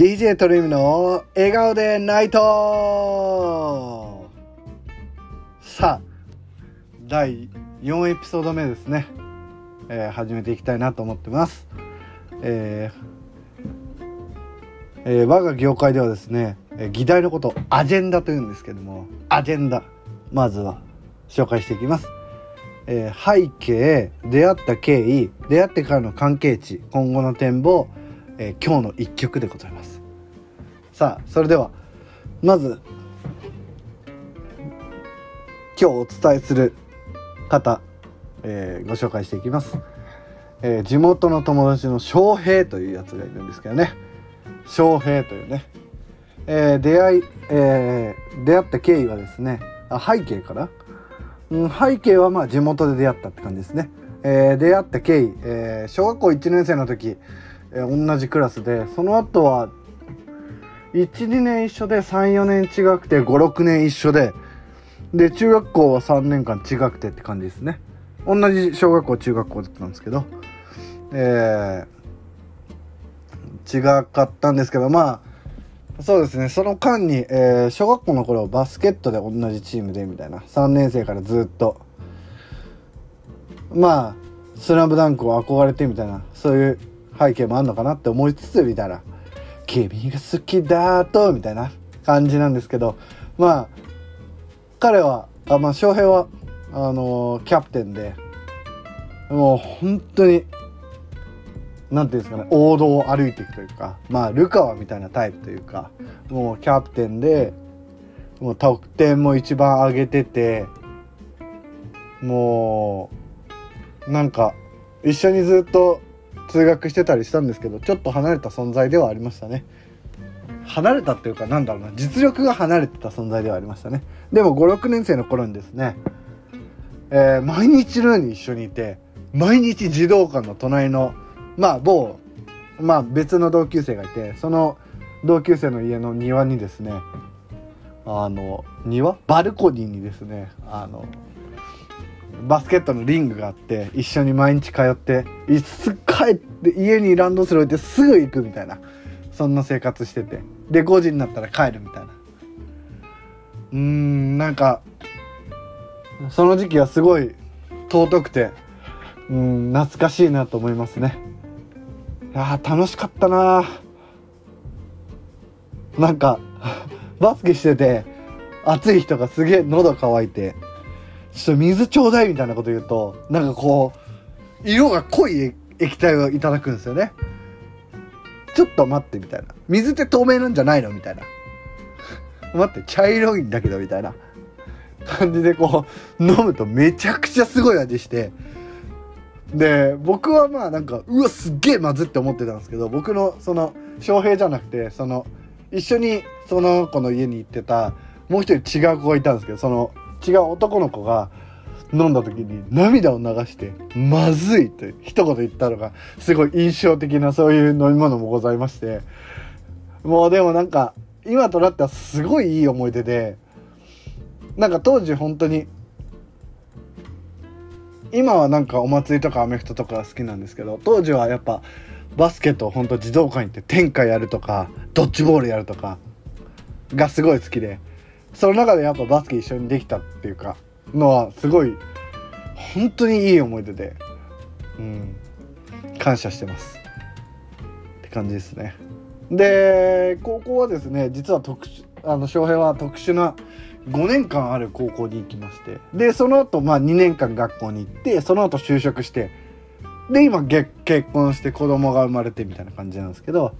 DJ トリムの笑顔でナイトさあ第4エピソード目ですね、えー始めていきたいなと思ってます。えーえー我が業界ではですね、えー議題のことをアジェンダというんですけどもアジェンダまずは紹介していきます。え背景出会った経緯出会ってからの関係値今後の展望、え今日の一曲でございます。さあそれではまず今日お伝えする方、えーご紹介していきます、えー地元の友達の翔平というやつがいるんですけどね。翔平というね、えー出会い、えー出会った経緯はですねあ背景かなうん、背景はまあ地元で出会ったって感じですね。えー出会った経緯、えー小学校1年生の時、えー同じクラスでその後は12年一緒で34年違くて56年一緒でで中学校は3年間違くてって感じですね。同じ小学校中学校だったんですけど、えー違かったんですけどまあそうですね。その間に、えー小学校の頃バスケットで同じチームでみたいな。3年生からずっと。まあ「スラムダンクを憧れてみたいな。そういう背景もあんのかなって思いつつみたいな「君が好きだと」みたいな感じなんですけどまあ彼はあまあ翔平はあのーキャプテンでもう本当になんていうんですかね王道を歩いていくというかまあルカワみたいなタイプというかもうキャプテンでもう得点も一番上げててもうなんか一緒にずっと通学してたりしたんですけどちょっと離れた存在ではありましたね。離れたっていうかなんだろうな。実力が離れてた存在ではありましたね。でも56年生の頃にですね、えー毎日のように一緒にいて毎日児童館の隣のまあ某まあ別の同級生がいてその同級生の家の庭にですねあの庭？バルコニーにですねあのバスケットのリングがあって一緒に毎日通っていつ帰って家にランドセル置いてすぐ行くみたいな。そんな生活してて。で5時になったら帰るみたいな。うーんなんかその時期はすごい尊くてうん懐かしいなと思いますね。いや楽しかったななんかバスケしてて暑い人がすげえ喉乾いてちょっと水ちょうだいみたいなこと言うとなんかこう色が濃い液体をいただくんですよね。ちょっと待ってみたいな。水って透明なんじゃないのみたいな。待って茶色いんだけどみたいな。感じでこう飲むとめちゃくちゃすごい味して。で僕はまあなんかうわすっげえまずって思ってたんですけど僕のその翔平じゃなくてその一緒にその子の家に行ってたもう一人違う子がいたんですけどその違う男の子が飲んだ時に涙を流して「まずい」って一言言ったのがすごい印象的なそういう飲み物もございまして。もうでもなんか今となってはすごいいい思い出でなんか当時本当に今はなんかお祭りとかアメフトとか好きなんですけど当時はやっぱバスケと本当児童館行って天下やるとかドッジボールやるとかがすごい好きでその中でやっぱバスケ一緒にできたっていうかのはすごい本当にいい思い出でうん感謝してます。って感じですね。で高校はですね実は特殊あの翔平は特殊な5年間ある高校に行きましてでその後まあ2年間学校に行ってその後就職してで今げ結婚して子供が生まれてみたいな感じなんですけど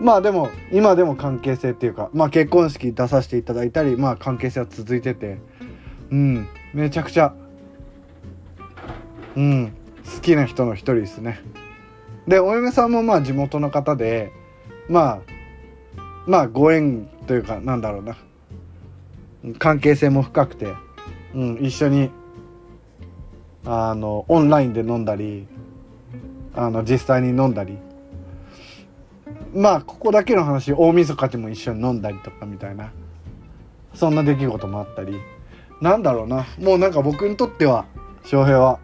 まあでも今でも関係性っていうかまあ結婚式出させていただいたりまあ関係性は続いててうん。めちゃくちゃうん。好きな人の一人ですね。でお嫁さんもまあ地元の方でまあまあご縁というかなんだろうな。関係性も深くて、うん、一緒にあのオンラインで飲んだりあの実際に飲んだり。まあここだけの話大晦日でも一緒に飲んだりとかみたいな。そんな出来事もあったり。なんだろうな。もうなんか僕にとっては翔平は、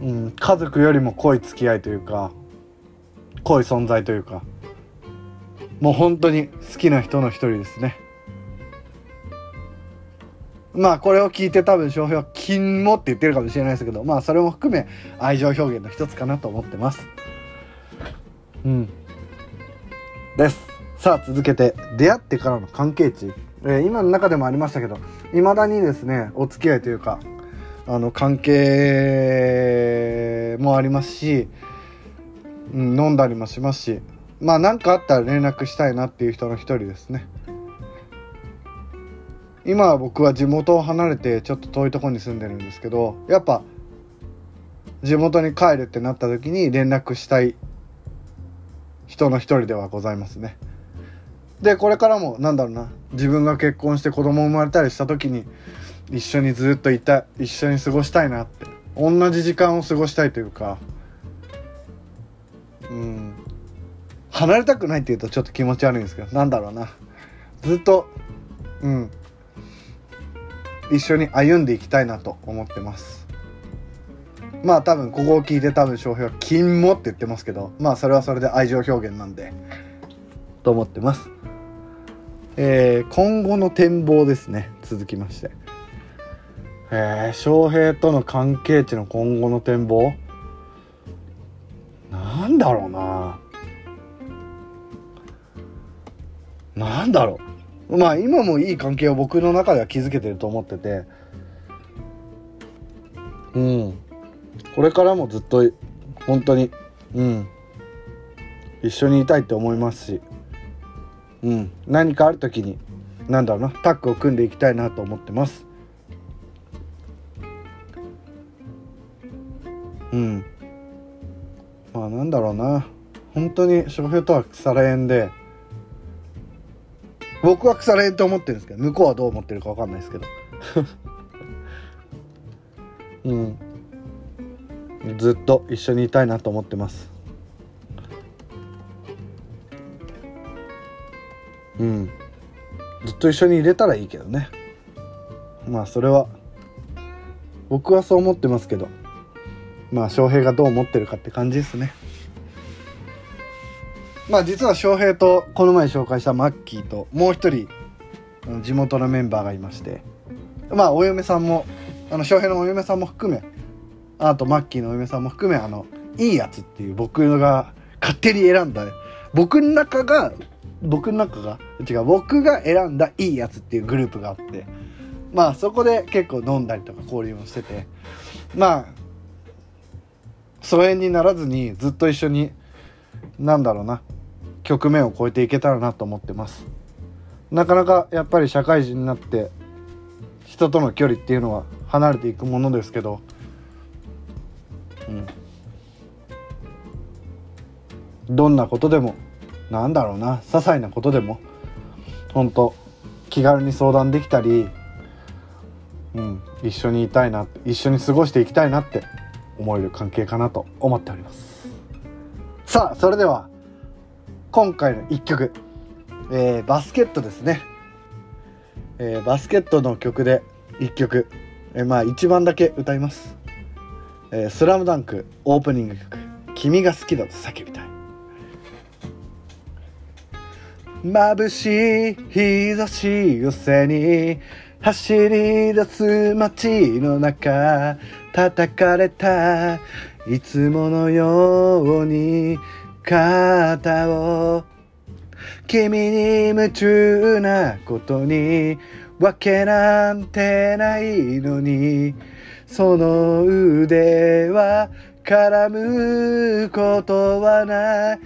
うん、家族よりも濃い付き合いというか濃い存在というかもう本当に好きな人の一人ですね。まあこれを聞いて多分翔平は「金も」って言ってるかもしれないですけどまあそれも含め愛情表現の一つかなと思ってます。うん。です。さあ続けて出会ってからの関係値、えー、今の中でもありましたけどいまだにですねお付き合いというかあの関係もありますし、うん、飲んだりもしますしまあ何かあったら連絡したいなっていう人の一人ですね。今は僕は地元を離れてちょっと遠いとこに住んでるんですけどやっぱ地元に帰るってなった時に連絡したい人の一人ではございますね。でこれからもなんだろうな。自分が結婚して子供生まれたりした時に一緒にずっといた一緒に過ごしたいなって。同じ時間を過ごしたいというかうん。離れたくないっていうとちょっと気持ち悪いんですけどなんだろうな。ずっとうん。一緒に歩んでいきたいなと思ってます。まあ多分ここを聞いて多分翔平は「金も」って言ってますけどまあそれはそれで愛情表現なんでと思ってます。えー、今後の展望ですね。続きまして。えー、翔平との関係値の今後の展望？なんだろうな。なんだろう。まあ今もいい関係を僕の中では築けてると思ってて。うん。これからもずっと本当にうん。一緒にいたいって思いますし。うん。何かある時に何だろうなタッグを組んでいきたいなと思ってます。うん。まあなんだろうな。本当に翔平とは腐れ縁で僕は腐れ縁と思ってるんですけど向こうはどう思ってるか分かんないですけど。うん。ずっと一緒にいたいなと思ってます。うん。ずっと一緒にいれたらいいけどね。まあそれは僕はそう思ってますけど。まあ翔平がどう思ってるかって感じですね。まあ実は翔平とこの前紹介したマッキーともう一人地元のメンバーがいまして。まあお嫁さんもあの翔平のお嫁さんも含めあとマッキーのお嫁さんも含めあのいいやつっていう僕が勝手に選んだ僕の中が僕の中が違う僕が選んだいいやつっていうグループがあってまあそこで結構飲んだりとか交流もしててまあ疎遠にならずにずっと一緒になんだろうな局面を超えていけたらなと思ってます。なかなかやっぱり社会人になって人との距離っていうのは離れていくものですけどうん。どんなことでもなんだろうな些細なことでも。本当気軽に相談できたり、うん、一緒にいたいな一緒に過ごしていきたいなって思える関係かなと思っております。さあそれでは今回の1曲、えー、バスケットですね、えー、バスケットの曲で1曲、えー、まあ一番だけ歌います「えー、スラムダンクオープニング曲「君が好きだと叫び。眩しい日差し寄せに走り出す街の中叩かれたいつものように肩を君に夢中なことにわけなんてないのにその腕は絡むことはない。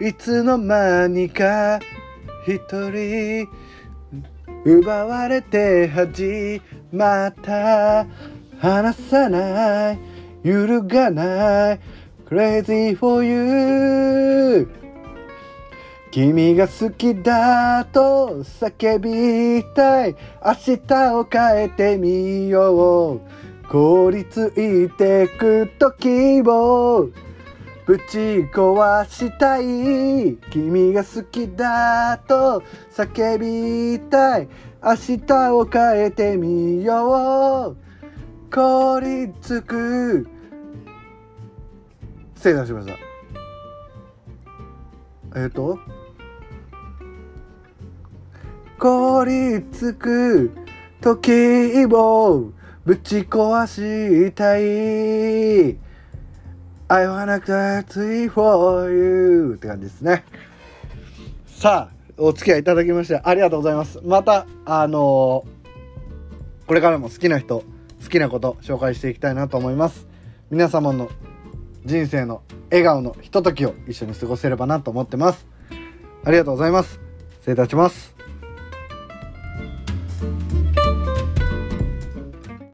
いつの間にか一人奪われて始まった。離さない。揺るがない。Crazy for you 君が好きだと叫びたい。明日を変えてみよう。凍りついてく時をぶち壊したい。君が好きだと叫びたい。明日を変えてみよう。凍りつく。失礼しました。えっ、と凍りつく時をぶち壊したい。I wanna cry for you って感じですね。さあお付き合いいただきましてありがとうございます。またあのー、これからも好きな人好きなこと紹介していきたいなと思います。皆様の人生の笑顔のひとときを一緒に過ごせればなと思ってます。ありがとうございます。失礼いたします。